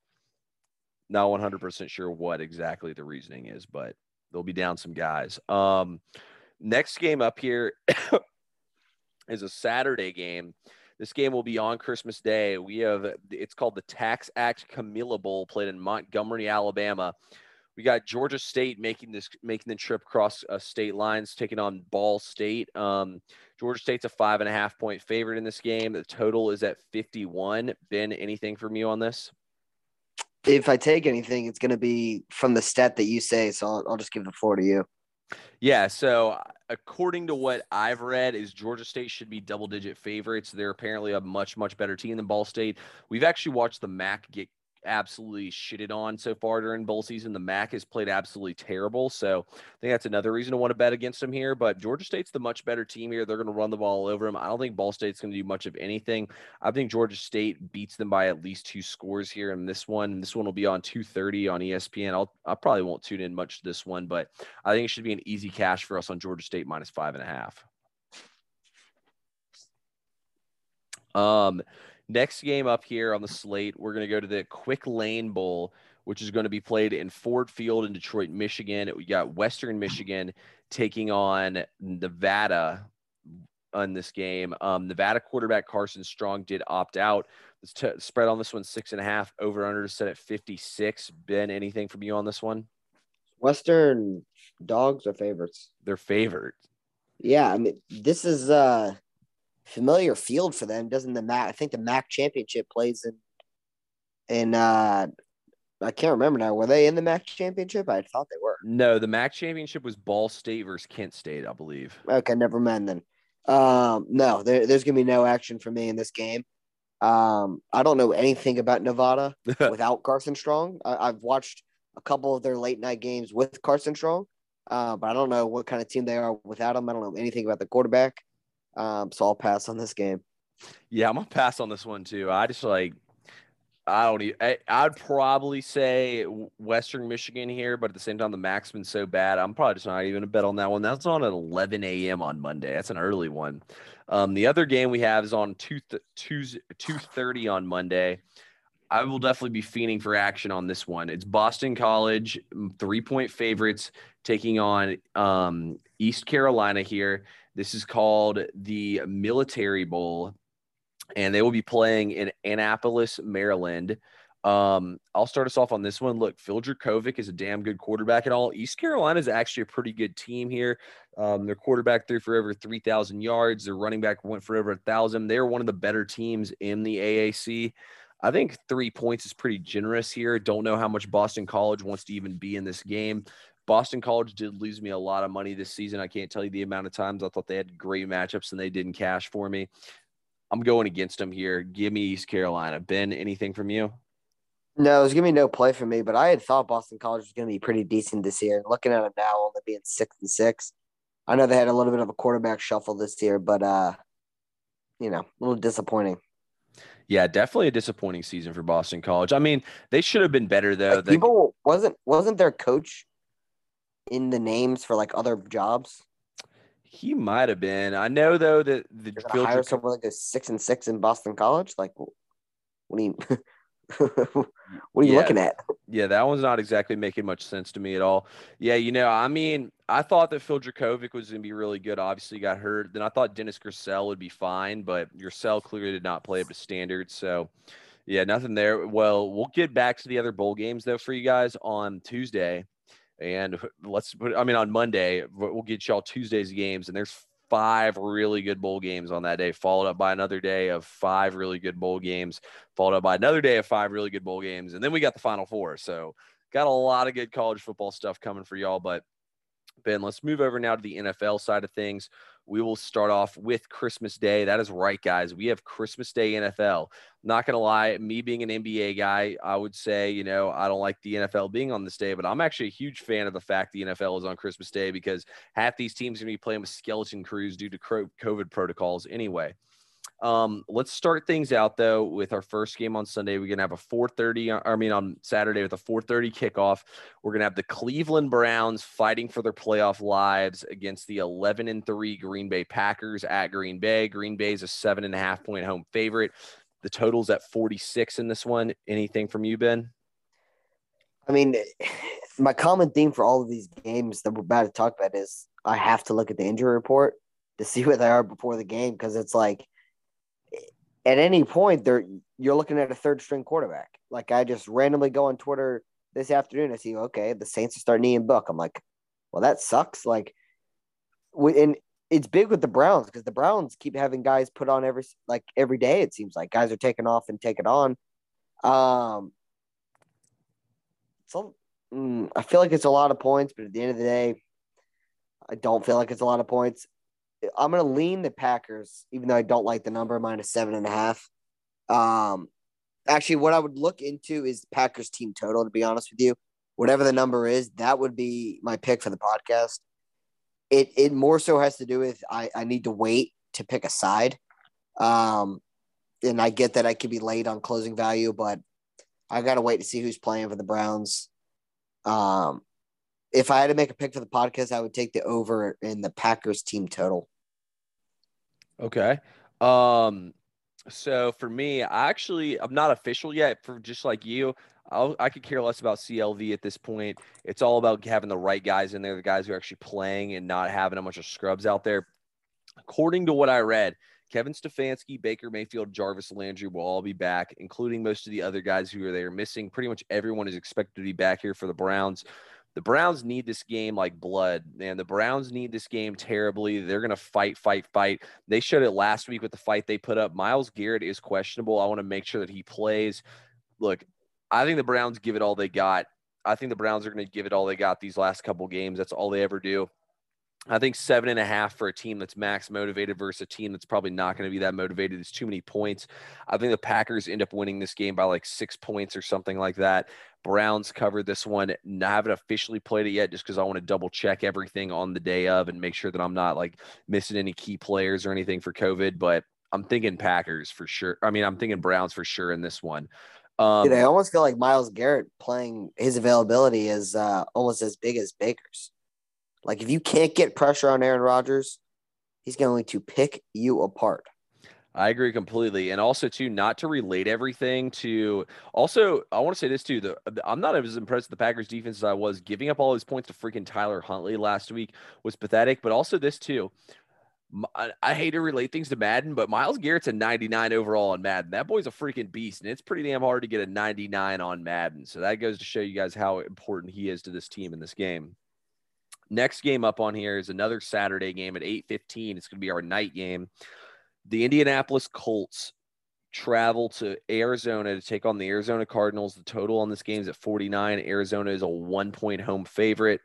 not 100 percent sure what exactly the reasoning is, but they'll be down some guys. Um next game up here is a Saturday game. This game will be on Christmas Day. We have it's called the TaxAct Camellia Bowl, played in Montgomery, Alabama. We got Georgia State making this making the trip across uh, state lines, taking on Ball State. Um, Georgia State's a five and a half point favorite in this game. The total is at 51. Ben, anything from you on this? If I take anything, it's going to be from the stat that you say. So I'll, I'll just give the floor to you. Yeah. So uh, according to what I've read, is Georgia State should be double digit favorites. They're apparently a much much better team than Ball State. We've actually watched the MAC get absolutely shitted on so far during bowl season. The MAC has played absolutely terrible. So I think that's another reason to want to bet against them here. But Georgia State's the much better team here. They're going to run the ball over them. I don't think Ball State's going to do much of anything. I think Georgia State beats them by at least two scores here in this one. This one will be on 230 on ESPN. I'll I probably won't tune in much to this one, but I think it should be an easy cash for us on Georgia State minus five and a half. Um, Next game up here on the slate, we're going to go to the Quick Lane Bowl, which is going to be played in Ford Field in Detroit, Michigan. We got Western Michigan taking on Nevada on this game. Um, Nevada quarterback Carson Strong did opt out. The t- spread on this one six and a half. Over under set at fifty six. Ben, anything from you on this one? Western dogs are favorites. They're favorites. Yeah, I mean this is uh familiar field for them, doesn't the MAC? I think the MAC championship plays in in uh I can't remember now. Were they in the MAC championship? I thought they were. No, the MAC championship was Ball State versus Kent State, I believe. Okay, never mind then. Um, no, there, there's gonna be no action for me in this game. Um, I don't know anything about Nevada without Carson Strong. I, have watched a couple of their late night games with Carson Strong, uh, but I don't know what kind of team they are without him. I don't know anything about the quarterback. Um, so I'll pass on this game. Yeah, I'm gonna pass on this one too. I just like I don't even. I, I'd probably say Western Michigan here, but at the same time, the MAC's been so bad. I'm probably just not even a bet on that one. That's on at 11 a.m. on Monday. That's an early one. Um, the other game we have is on 2 2 2:30 on Monday. I will definitely be fiending for action on this one. It's Boston College, three point favorites taking on um, East Carolina here. This is called the Military Bowl, and they will be playing in Annapolis, Maryland. Um, I'll start us off on this one. Look, Phil Jurkovec is a damn good quarterback and all. East Carolina is actually a pretty good team here. Um, their quarterback threw for over 3,000 yards. Their running back went for over a 1,000. They're one of the better teams in the AAC. I think three points is pretty generous here. Don't know how much Boston College wants to even be in this game. Boston College did lose me a lot of money this season. I can't tell you the amount of times I thought they had great matchups and they didn't cash for me. I'm going against them here. Give me East Carolina. Ben, anything from you? No, it was gonna be no play for me, but I had thought Boston College was gonna be pretty decent this year. Looking at it now, only being six and six. I know they had a little bit of a quarterback shuffle this year, but uh, you know, a little disappointing. Yeah, definitely a disappointing season for Boston College. I mean, they should have been better though. Like, people wasn't wasn't their coach in the names for like other jobs? He might have been. I know though that the You're hire someone like a six and six in Boston College. Like, what do you? what are you yeah. looking at? Yeah, that one's not exactly making much sense to me at all. Yeah, you know, I mean, I thought that Phil Jurkovec was going to be really good. Obviously, got hurt. Then I thought Dennis Grosel would be fine, but Grosel clearly did not play up to standards. So, yeah, nothing there. Well, we'll get back to the other bowl games though for you guys on Tuesday, and let's put. I mean, on Monday we'll get y'all Tuesday's games, and there's five really good bowl games on that day, followed up by another day of five really good bowl games, followed up by another day of five really good bowl games. And then we got the final four. So got a lot of good college football stuff coming for y'all. But Ben, let's move over now to the NFL side of things. We will start off with Christmas Day. That is right, guys. We have Christmas Day NFL. Not going to lie, me being an NBA guy, I would say, you know, I don't like the NFL being on this day, but I'm actually a huge fan of the fact the NFL is on Christmas Day because half these teams are going to be playing with skeleton crews due to COVID protocols anyway. Um, let's start things out though with our first game on Sunday. We're gonna have a 4:30. Uh, I mean, on Saturday with a 4:30 kickoff. We're gonna have the Cleveland Browns fighting for their playoff lives against the 11 and three Green Bay Packers at Green Bay. Green Bay is a seven and a half point home favorite. The total's at 46 in this one. Anything from you, Ben? I mean, my common theme for all of these games that we're about to talk about is I have to look at the injury report to see where they are before the game because it's like at any point there you're looking at a third string quarterback. Like I just randomly go on Twitter this afternoon. I see, okay, the Saints are starting Ian Book. I'm like, well, that sucks. Like, and it's big with the Browns because the Browns keep having guys put on every like every day. It seems like guys are taking off and taking on. Um, so mm, I feel like it's a lot of points, but at the end of the day, I don't feel like it's a lot of points. I'm going to lean the Packers, even though I don't like the number minus seven and a half. Um, actually, what I would look into is Packers team total. To be honest with you, whatever the number is, that would be my pick for the podcast. It it more so has to do with I I need to wait to pick a side. Um, and I get that I could be late on closing value, but I got to wait to see who's playing for the Browns. Um, if I had to make a pick for the podcast, I would take the over in the Packers team total. Okay. Um, so for me, I actually I'm not official yet. For just like you, I'll, I could care less about CLV at this point. It's all about having the right guys in there, the guys who are actually playing, and not having a bunch of scrubs out there. According to what I read, Kevin Stefanski, Baker Mayfield, Jarvis Landry will all be back, including most of the other guys who are there missing. Pretty much everyone is expected to be back here for the Browns the Browns need this game like blood, man. The Browns need this game terribly. They're going to fight, fight, fight. They showed it last week with the fight they put up. Myles Garrett is questionable. I want to make sure that he plays. Look, I think the Browns give it all they got. I think the Browns are going to give it all they got these last couple games. That's all they ever do. I think seven and a half for a team that's max motivated versus a team that's probably not going to be that motivated is too many points. I think the Packers end up winning this game by like six points or something like that. Browns covered this one. I haven't officially played it yet just because I want to double check everything on the day of and make sure that I'm not like missing any key players or anything for COVID. But I'm thinking Packers for sure. I mean, I'm thinking Browns for sure in this one. Um, Dude, I almost feel like Myles Garrett playing his availability is uh, almost as big as Baker's. Like if you can't get pressure on Aaron Rodgers, he's going to pick you apart. I agree completely. And also too, not to relate everything to also, I want to say this too. The, I'm not as impressed with the Packers defense as I was giving up all those points to freaking Tyler Huntley last week was pathetic, but also this too. I, I hate to relate things to Madden, but Myles Garrett's a 99 overall on Madden. That boy's a freaking beast, and it's pretty damn hard to get a 99 on Madden. So that goes to show you guys how important he is to this team in this game. Next game up on here is another Saturday game at 8:15. It's going to be our night game the Indianapolis Colts travel to Arizona to take on the Arizona Cardinals. The total on this game is at 49. Arizona is a one point home favorite.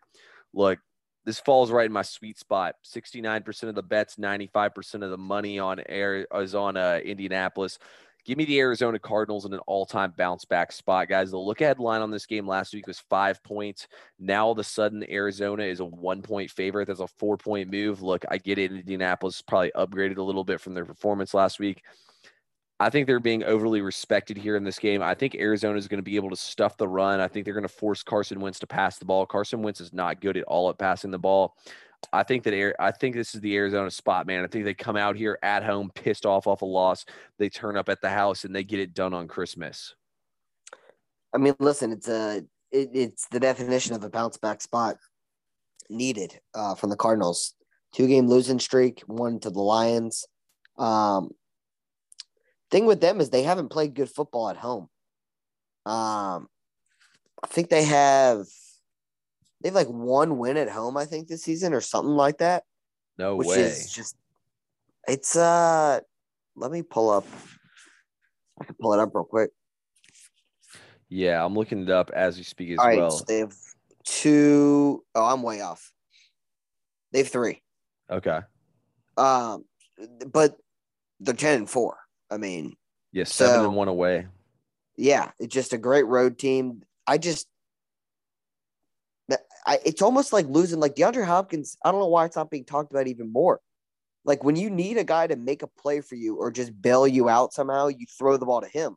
Look, this falls right in my sweet spot. 69% of the bets, 95% of the money on on uh, Indianapolis. Give me the Arizona Cardinals in an all-time bounce back spot, guys. The look ahead line on this game last week was five points. Now all of a sudden, Arizona is a one-point favorite. That's a four-point move. Look, I get it. Indianapolis probably upgraded a little bit from their performance last week. I think they're being overly respected here in this game. I think Arizona is going to be able to stuff the run. I think they're going to force Carson Wentz to pass the ball. Carson Wentz is not good at all at passing the ball. I think that I think this is the Arizona spot, man. I think they come out here at home, pissed off off a loss. They turn up at the house and they get it done on Christmas. I mean, listen, it's a it, it's the definition of a bounce back spot needed uh, from the Cardinals. Two game losing streak, one to the Lions. Um, thing with them is they haven't played good football at home. Um, I think they have they have like one win at home, I think, this season or something like that. No which way. is just it's uh let me pull up I can pull it up real quick. Yeah, I'm looking it up as we speak as All right, well. So they have two oh I'm way off. They have three. Okay. Um but they're ten and four. I mean Yeah, seven so, and one away. Yeah, it's just a great road team. I just I, it's almost like losing like DeAndre Hopkins. I don't know why it's not being talked about even more. Like when you need a guy to make a play for you or just bail you out somehow, you throw the ball to him.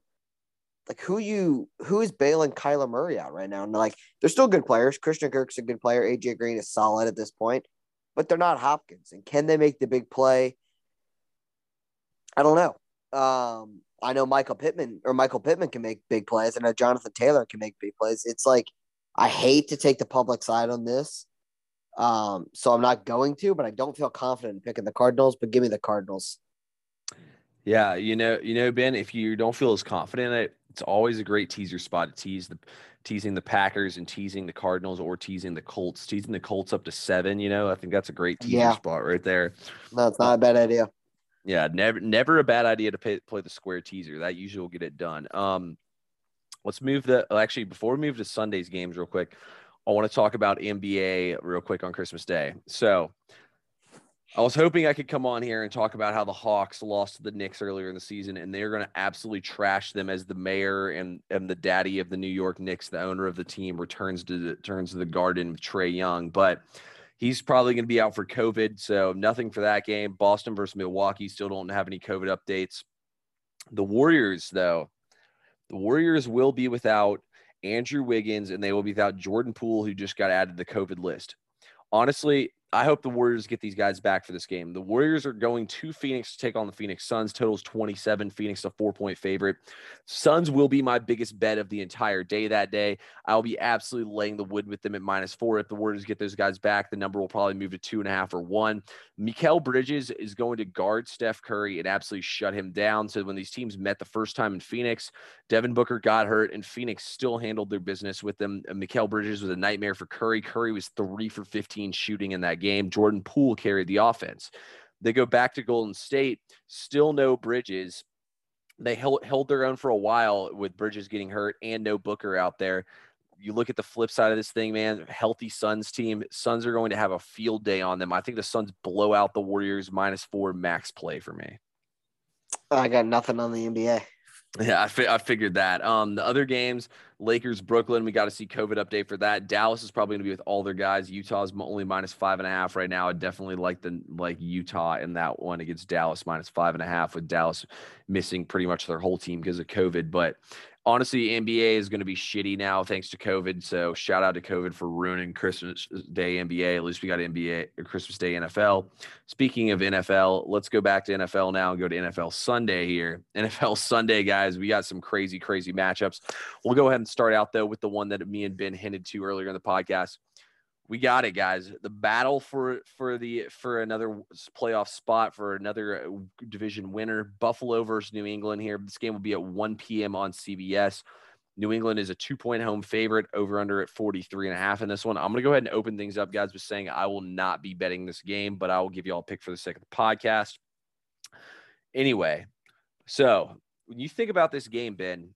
Like who you who is bailing Kyler Murray out right now? And like they're still good players. Christian Kirk's a good player. AJ Green is solid at this point, but they're not Hopkins. And can they make the big play? I don't know. Um, I know Michael Pittman or Michael Pittman can make big plays. I know Jonathan Taylor can make big plays. It's like I hate to take the public side on this. Um, so I'm not going to, but I don't feel confident in picking the Cardinals, but give me the Cardinals. Yeah, you know, you know, Ben, if you don't feel as confident in it, it's always a great teaser spot to tease the teasing the Packers and teasing the Cardinals or teasing the Colts, teasing the Colts up to seven, you know. I think that's a great teaser yeah. spot right there. No, it's not a bad idea. Yeah, never never a bad idea to pay, play the square teaser. That usually will get it done. Um let's move the actually before we move to Sunday's games real quick. I want to talk about NBA real quick on Christmas Day. So I was hoping I could come on here and talk about how the Hawks lost to the Knicks earlier in the season, and they're going to absolutely trash them as the mayor and, and the daddy of the New York Knicks, the owner of the team, returns to the turns to the Garden with Trae Young. But he's probably going to be out for COVID, so nothing for that game. Boston versus Milwaukee still don't have any COVID updates. The Warriors, though, the Warriors will be without Andrew Wiggins and they will be without Jordan Poole, who just got added to the COVID list. Honestly, I hope the Warriors get these guys back for this game. The Warriors are going to Phoenix to take on the Phoenix Suns. Totals 27. Phoenix a four point favorite. Suns will be my biggest bet of the entire day that day. I'll be absolutely laying the wood with them at minus four. If the Warriors get those guys back, the number will probably move to two and a half or one. Mikal Bridges is going to guard Steph Curry and absolutely shut him down. So when these teams met the first time in Phoenix, Devin Booker got hurt and Phoenix still handled their business with them. Mikal Bridges was a nightmare for Curry. Curry was three for 15 shooting in that game game. Jordan Poole carried the offense. They go back to Golden State, still no Bridges. They held, held their own for a while with Bridges getting hurt and no Booker out there. You look at the flip side of this thing, man. Healthy Suns team. Suns are going to have a field day on them. I think the Suns blow out the Warriors minus four max play for me. I got nothing on the NBA. Yeah, I, fi- I figured that. Um, the other games, Lakers, Brooklyn, we got to see COVID update for that. Dallas is probably going to be with all their guys. Utah's only minus five and a half right now. I definitely like the like Utah in that one against Dallas minus five and a half with Dallas missing pretty much their whole team because of COVID. But honestly, NBA is going to be shitty now thanks to COVID. So shout out to COVID for ruining Christmas uh, Day NBA. At least we got NBA or uh, Christmas Day NFL. Speaking of NFL, let's go back to NFL now and go to NFL Sunday here. NFL Sunday, guys, we got some crazy, crazy matchups. We'll go ahead and start out though with the one that me and Ben hinted to earlier in the podcast we got it, guys. The battle for for the for another playoff spot for another uh, division winner. Buffalo versus New England here. This game will be at 1 p.m. on CBS. New England is a two point home favorite over under at 43 and a half in this one. I'm going to go ahead and open things up, guys, with saying I will not be betting this game, but I will give you all a pick for the sake of the podcast. Anyway, so when you think about this game, Ben,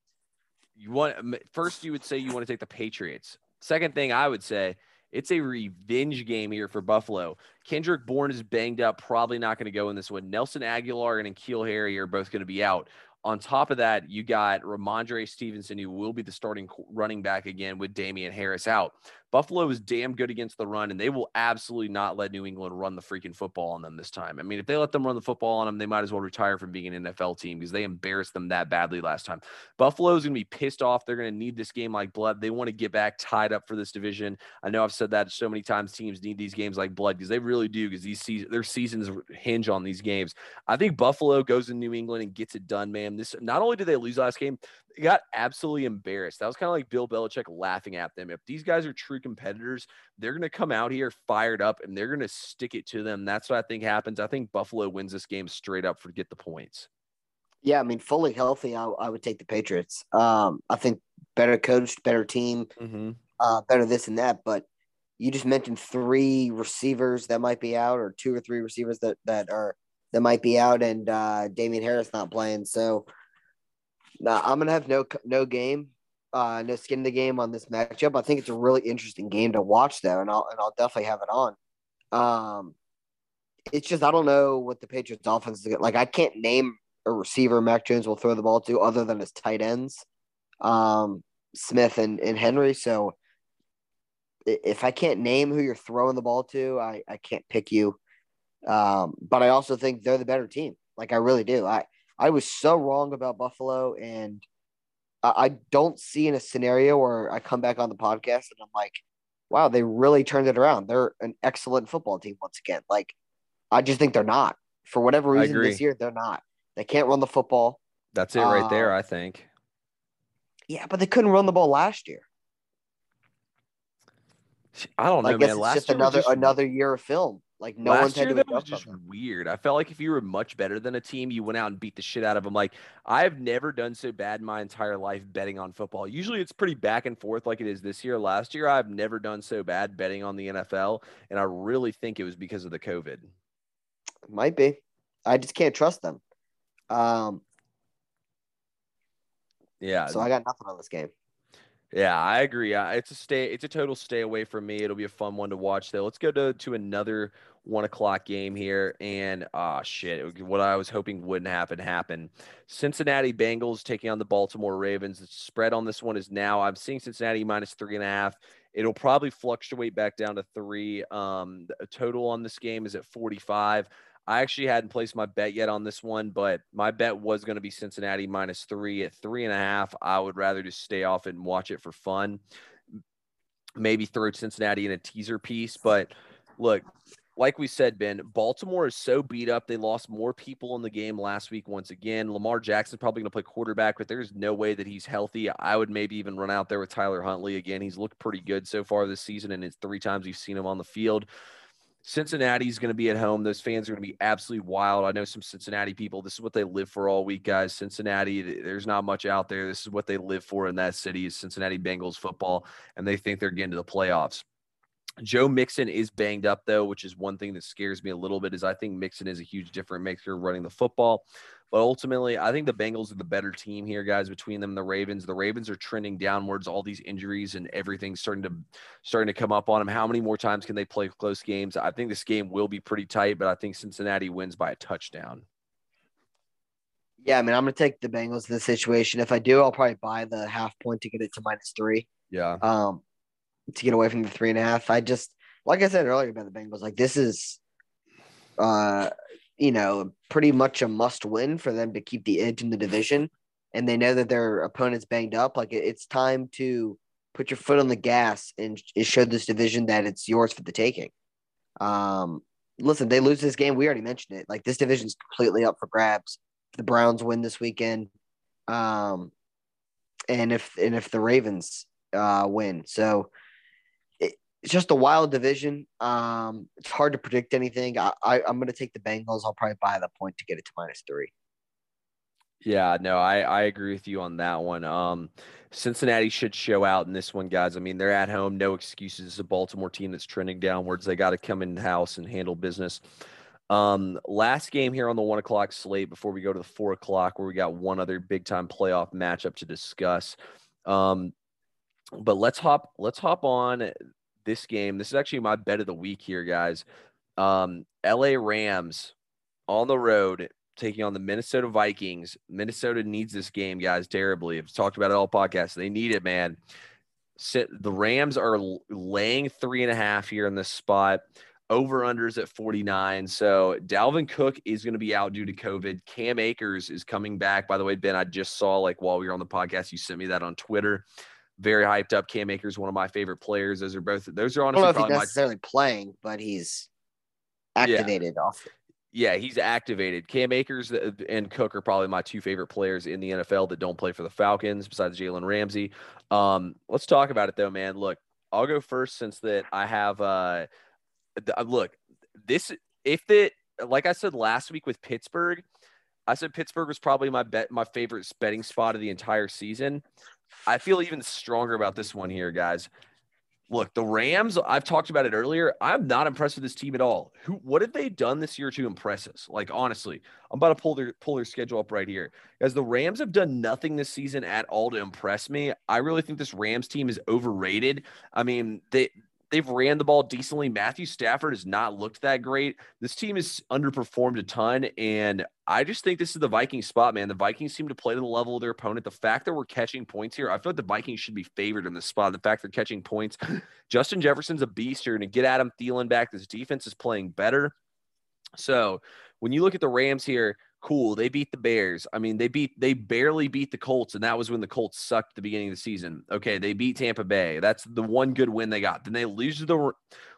you want first you would say you want to take the Patriots. Second thing I would say it's a revenge game here for Buffalo. Kendrick Bourne is banged up, probably not going to go in this one. Nelson Agholor and Keel Harry are both going to be out. On top of that, you got Rhamondre Stevenson, who will be the starting running back again with Damien Harris out. Buffalo is damn good against the run, and they will absolutely not let New England run the freaking football on them this time. I mean, if they let them run the football on them, they might as well retire from being an NFL team because they embarrassed them that badly last time. Buffalo is going to be pissed off. They're going to need this game like blood. They want to get back tied up for this division. I know I've said that so many times. Teams need these games like blood because they really do because these seasons, their seasons hinge on these games. I think Buffalo goes in New England and gets it done, man. This not only did they lose last game, got absolutely embarrassed. That was kind of like Bill Belichick laughing at them. If these guys are true competitors, they're going to come out here fired up and they're going to stick it to them. That's what I think happens. I think Buffalo wins this game straight up for get the points. Yeah, I mean, fully healthy, I, I would take the Patriots. Um, I think better coached, better team, mm-hmm. uh, better this and that. But you just mentioned three receivers that might be out, or two or three receivers that that are that might be out, and uh, Damien Harris not playing. So now I'm gonna have no no game, uh, no skin in the game on this matchup. I think it's a really interesting game to watch though, and I'll and I'll definitely have it on. Um, it's just I don't know what the Patriots offense is like. I can't name a receiver Mac Jones will throw the ball to other than his tight ends, um, Smith and, and Henry. So if I can't name who you're throwing the ball to, I, I can't pick you. Um, but I also think they're the better team. Like I really do. I I was so wrong about Buffalo, and I don't see in a scenario where I come back on the podcast and I'm like, wow, they really turned it around. They're an excellent football team once again. Like, I just think they're not. For whatever reason this year, they're not. They can't run the football. That's it right uh, there, I think. Yeah, but they couldn't run the ball last year. I don't know, I guess man. It's last just another just... another year of film. Like no Last one's year, that was just weird. I felt like if you were much better than a team, you went out and beat the shit out of them. Like I've never done so bad in my entire life betting on football. Usually it's pretty back and forth like it is this year. Last year I've never done so bad betting on the NFL, and I really think it was because of the COVID. Might be. I just can't trust them. Um. Yeah. So I got nothing on this game. Yeah, I agree. It's a stay. It's a total stay away from me. It'll be a fun one to watch, though. Let's go to to another one o'clock game here. And ah, oh, shit, what I was hoping wouldn't happen happened. Cincinnati Bengals taking on the Baltimore Ravens. The spread on this one is now I'm seeing Cincinnati minus three and a half. It'll probably fluctuate back down to three. Um, total on this game is at 45. I actually hadn't placed my bet yet on this one, but my bet was going to be Cincinnati minus three at three and a half. I would rather just stay off and watch it for fun. Maybe throw Cincinnati in a teaser piece, but look, like we said, Ben, Baltimore is so beat up. They lost more people in the game last week once again. Lamar Jackson's probably going to play quarterback, but there's no way that he's healthy. I would maybe even run out there with Tyler Huntley again. He's looked pretty good so far this season, and it's three times you've seen him on the field. Cincinnati's going to be at home. Those fans are going to be absolutely wild. I know some Cincinnati people. This is what they live for all week, guys. Cincinnati, there's not much out there. This is what they live for in that city is Cincinnati Bengals football, and they think they're getting to the playoffs. Joe Mixon is banged up though, which is one thing that scares me a little bit. Is I think Mixon is a huge different maker running the football, but ultimately I think the Bengals are the better team here, guys. Between them, and the Ravens. The Ravens are trending downwards. All these injuries and everything starting to starting to come up on them. How many more times can they play close games? I think this game will be pretty tight, but I think Cincinnati wins by a touchdown. Yeah, I mean, I'm going to take the Bengals in this situation. If I do, I'll probably buy the half point to get it to minus three. Yeah. Um, to get away from the three and a half. I just, like I said earlier about the Bengals, like this is, uh, you know, pretty much a must win for them to keep the edge in the division. and they know that their opponent's banged up, like it's time to put your foot on the gas and show this division that it's yours for the taking. Um, listen, they lose this game. We already mentioned it. Like this division's completely up for grabs. The Browns win this weekend, um, and if and if the Ravens uh, win, so it, it's just a wild division. Um, it's hard to predict anything. I, I I'm going to take the Bengals. I'll probably buy the point to get it to minus three. Yeah, no, I, I agree with you on that one. Um, Cincinnati should show out in this one, guys. I mean, they're at home, no excuses. It's a Baltimore team that's trending downwards. They got to come in house and handle business. Um, last game here on the one o'clock slate before we go to the four o'clock, where we got one other big time playoff matchup to discuss. Um, but let's hop let's hop on this game. This is actually my bet of the week here, guys. Um, LA Rams on the road taking on the Minnesota Vikings. Minnesota needs this game, guys, terribly. I've talked about it all podcasts. They need it, man. The Rams are laying three and a half here in this spot. Over unders at 49. So Dalvin Cook is going to be out due to COVID. Cam Akers is coming back. By the way, Ben, I just saw like while we were on the podcast, you sent me that on Twitter. Very hyped up. Cam Akers, one of my favorite players. Those are both. Those are honestly I don't know if he's necessarily my, playing, but he's activated yeah. off yeah, he's activated. Cam Akers uh, and Cook are probably my two favorite players in the NFL that don't play for the Falcons, besides Jalen Ramsey. Um, let's talk about it though, man. Look, I'll go first since that I have. Uh, uh look, this if the like I said last week with Pittsburgh, I said Pittsburgh was probably my bet my favorite betting spot of the entire season. I feel even stronger about this one here, guys look, the Rams, I've talked about it earlier. I'm not impressed with this team at all. Who what have they done this year to impress us? Like honestly, I'm about to pull their pull their schedule up right here. As the Rams have done nothing this season at all to impress me. I really think this Rams team is overrated. I mean, they They've ran the ball decently. Matthew Stafford has not looked that great. This team has underperformed a ton. And I just think this is the Viking spot, man. The Vikings seem to play to the level of their opponent. The fact that we're catching points here, I feel like the Vikings should be favored in this spot. The fact they're catching points. Justin Jefferson's a beast. You're going to get Adam Thielen back. This defense is playing better. So when you look at the Rams here, cool. They beat the Bears. I mean, they beat they barely beat the Colts, and that was when the Colts sucked at the beginning of the season. Okay, they beat Tampa Bay. That's the one good win they got. Then they lose to the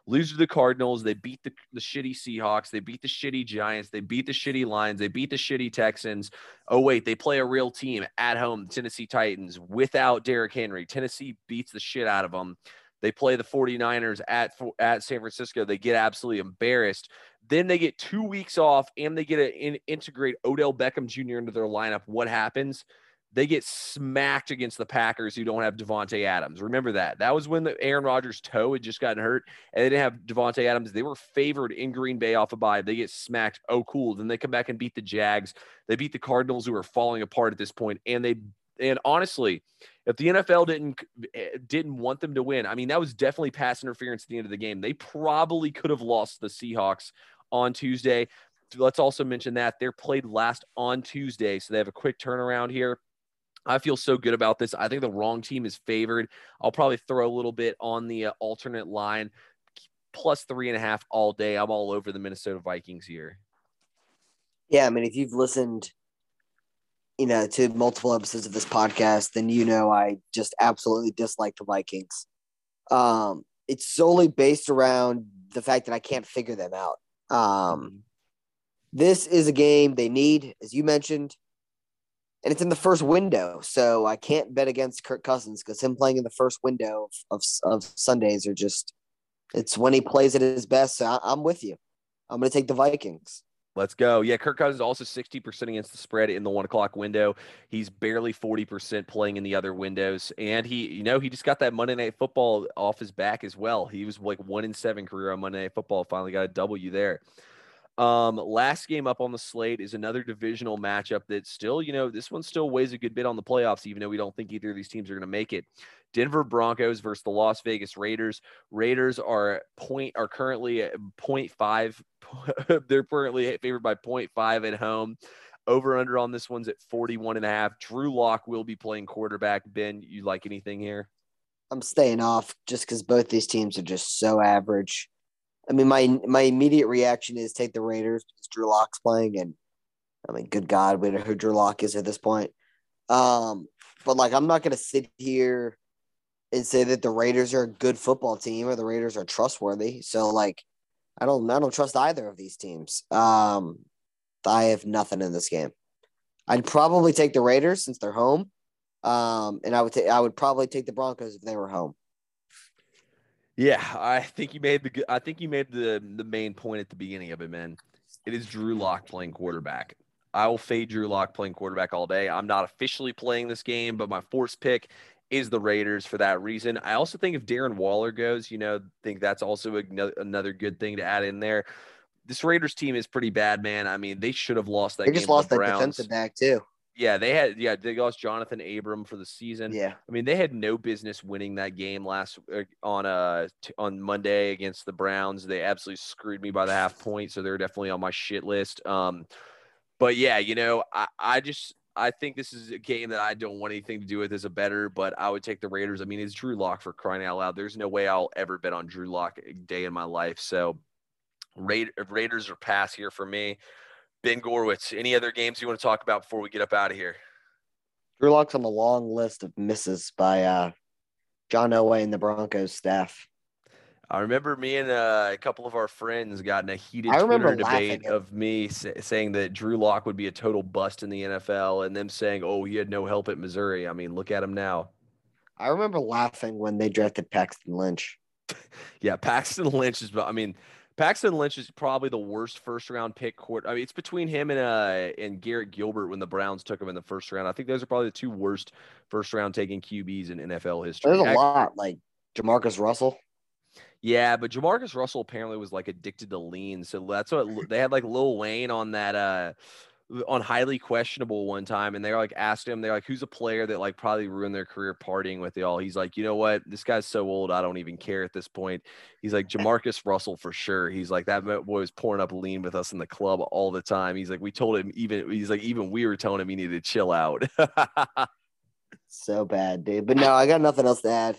lose to the Cardinals. They beat the, the shitty Seahawks. They beat the shitty Giants. They beat the shitty Lions. They beat the shitty Texans. Oh, wait, they play a real team at home, Tennessee Titans, without Derrick Henry. Tennessee beats the shit out of them. They play the 49ers at at San Francisco. They get absolutely embarrassed. Then they get two weeks off and they get to in, integrate Odell Beckham Jr. into their lineup. What happens? They get smacked against the Packers who don't have Davante Adams. Remember that. That was when the Aaron Rodgers' toe had just gotten hurt and they didn't have Davante Adams. They were favored in Green Bay off a bye. They get smacked. Oh, cool. Then they come back and beat the Jags. They beat the Cardinals who are falling apart at this point, and they and honestly, if the NFL didn't eh, didn't want them to win, I mean that was definitely pass interference at the end of the game. They probably could have lost the Seahawks on Tuesday. Let's also mention that they're played last on Tuesday, so they have a quick turnaround here. I feel so good about this. I think the wrong team is favored. I'll probably throw a little bit on the uh, alternate line, plus three and a half all day. I'm all over the Minnesota Vikings here. Yeah, I mean, if you've listened, you know, to multiple episodes of this podcast, then you know I just absolutely dislike the Vikings. Um, it's solely based around the fact that I can't figure them out. Um, mm-hmm. this is a game they need, as you mentioned, and it's in the first window. So I can't bet against Kirk Cousins because him playing in the first window of, of, of, Sundays are just, it's when he plays at his best. So I, am with you. I'm going to take the Vikings. Let's go. Yeah, Kirk Cousins is also 60% against the spread in the one o'clock window. He's barely 40% playing in the other windows. And he, you know, he just got that Monday night football off his back as well. He was like one in seven career on Monday night football. Finally got a W there. Um, last game up on the slate is another divisional matchup that still, you know, this one still weighs a good bit on the playoffs, even though we don't think either of these teams are going to make it. Denver Broncos versus the Las Vegas Raiders. Raiders are point are currently at 0.5. They're currently favored by 0.5 at home. Over under on this one's at 41 and a half. Drew Lock will be playing quarterback. Ben, you like anything here? I'm staying off just because both these teams are just so average. I mean, my my immediate reaction is take the Raiders because Drew Lock's playing, and I mean, good God, we know who Drew Lock is at this point. Um, but like I'm not gonna sit here and say that the Raiders are a good football team or the Raiders are trustworthy. So like I don't I don't trust either of these teams. Um, I have nothing in this game. I'd probably take the Raiders since they're home. Um, and I would take I would probably take the Broncos if they were home. Yeah, I think you made the I think you made the the main point at the beginning of it, man. It is Drew Lock playing quarterback. I will fade Drew Lock playing quarterback all day. I'm not officially playing this game, but my force pick is the Raiders for that reason. I also think if Darren Waller goes, you know, think that's also another good thing to add in there. This Raiders team is pretty bad, man. I mean, they should have lost that. They just lost that defensive back too. Yeah, they had yeah they lost Johnathan Abram for the season. Yeah, I mean they had no business winning that game last uh, on uh on Monday against the Browns. They absolutely screwed me by the half point, so they're definitely on my shit list. Um, but yeah, you know I I just I think this is a game that I don't want anything to do with as a better, but I would take the Raiders. I mean, it's Drew Lock for crying out loud. There's no way I'll ever bet on Drew Lock a day in my life. So Raiders are pass here for me. Ben Gorwitz, any other games you want to talk about before we get up out of here? Drew Lock's on the long list of misses by uh, John Elway and the Broncos staff. I remember me and uh, a couple of our friends got in a heated Twitter debate of me say, saying that Drew Lock would be a total bust in the NFL, and them saying, "Oh, he had no help at Missouri." I mean, look at him now. I remember laughing when they drafted Paxton Lynch. yeah, Paxton Lynch is. I mean, Paxton Lynch is probably the worst first round pick. Court. I mean, it's between him and uh and Garrett Gilbert when the Browns took him in the first round. I think those are probably the two worst first round taking QBs in NFL history. There's a lot like Jamarcus Russell. Yeah, but Jamarcus Russell apparently was like addicted to lean, so that's what they had like Lil Wayne on that uh on highly questionable one time, and they like asked him, they're like, "Who's a player that like probably ruined their career partying with y'all?" He's like, "You know what? This guy's so old, I don't even care at this point." He's like, "Jamarcus Russell for sure." He's like, "That boy was pouring up lean with us in the club all the time." He's like, "We told him even." He's like, "Even we were telling him he needed to chill out." so bad, dude. But no, I got nothing else to add.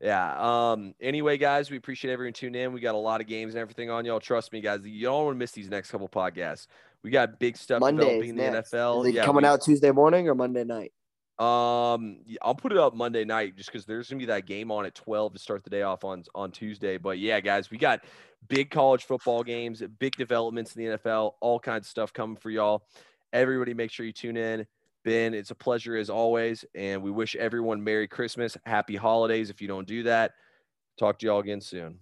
Yeah. Um. Anyway, guys, we appreciate everyone tuning in. We got a lot of games and everything on y'all. Trust me, guys. You don't want to miss these next couple podcasts. We got big stuff Mondays developing in the next. NFL. yeah, coming we, out Tuesday morning or Monday night? Um, I'll put it up Monday night just because there's gonna be that game on at 12 to start the day off on on Tuesday. But yeah, guys, we got big college football games, big developments in the NFL, all kinds of stuff coming for y'all. Everybody, make sure you tune in. Ben, it's a pleasure as always. And we wish everyone Merry Christmas, Happy Holidays if you don't do that. Talk to y'all again soon.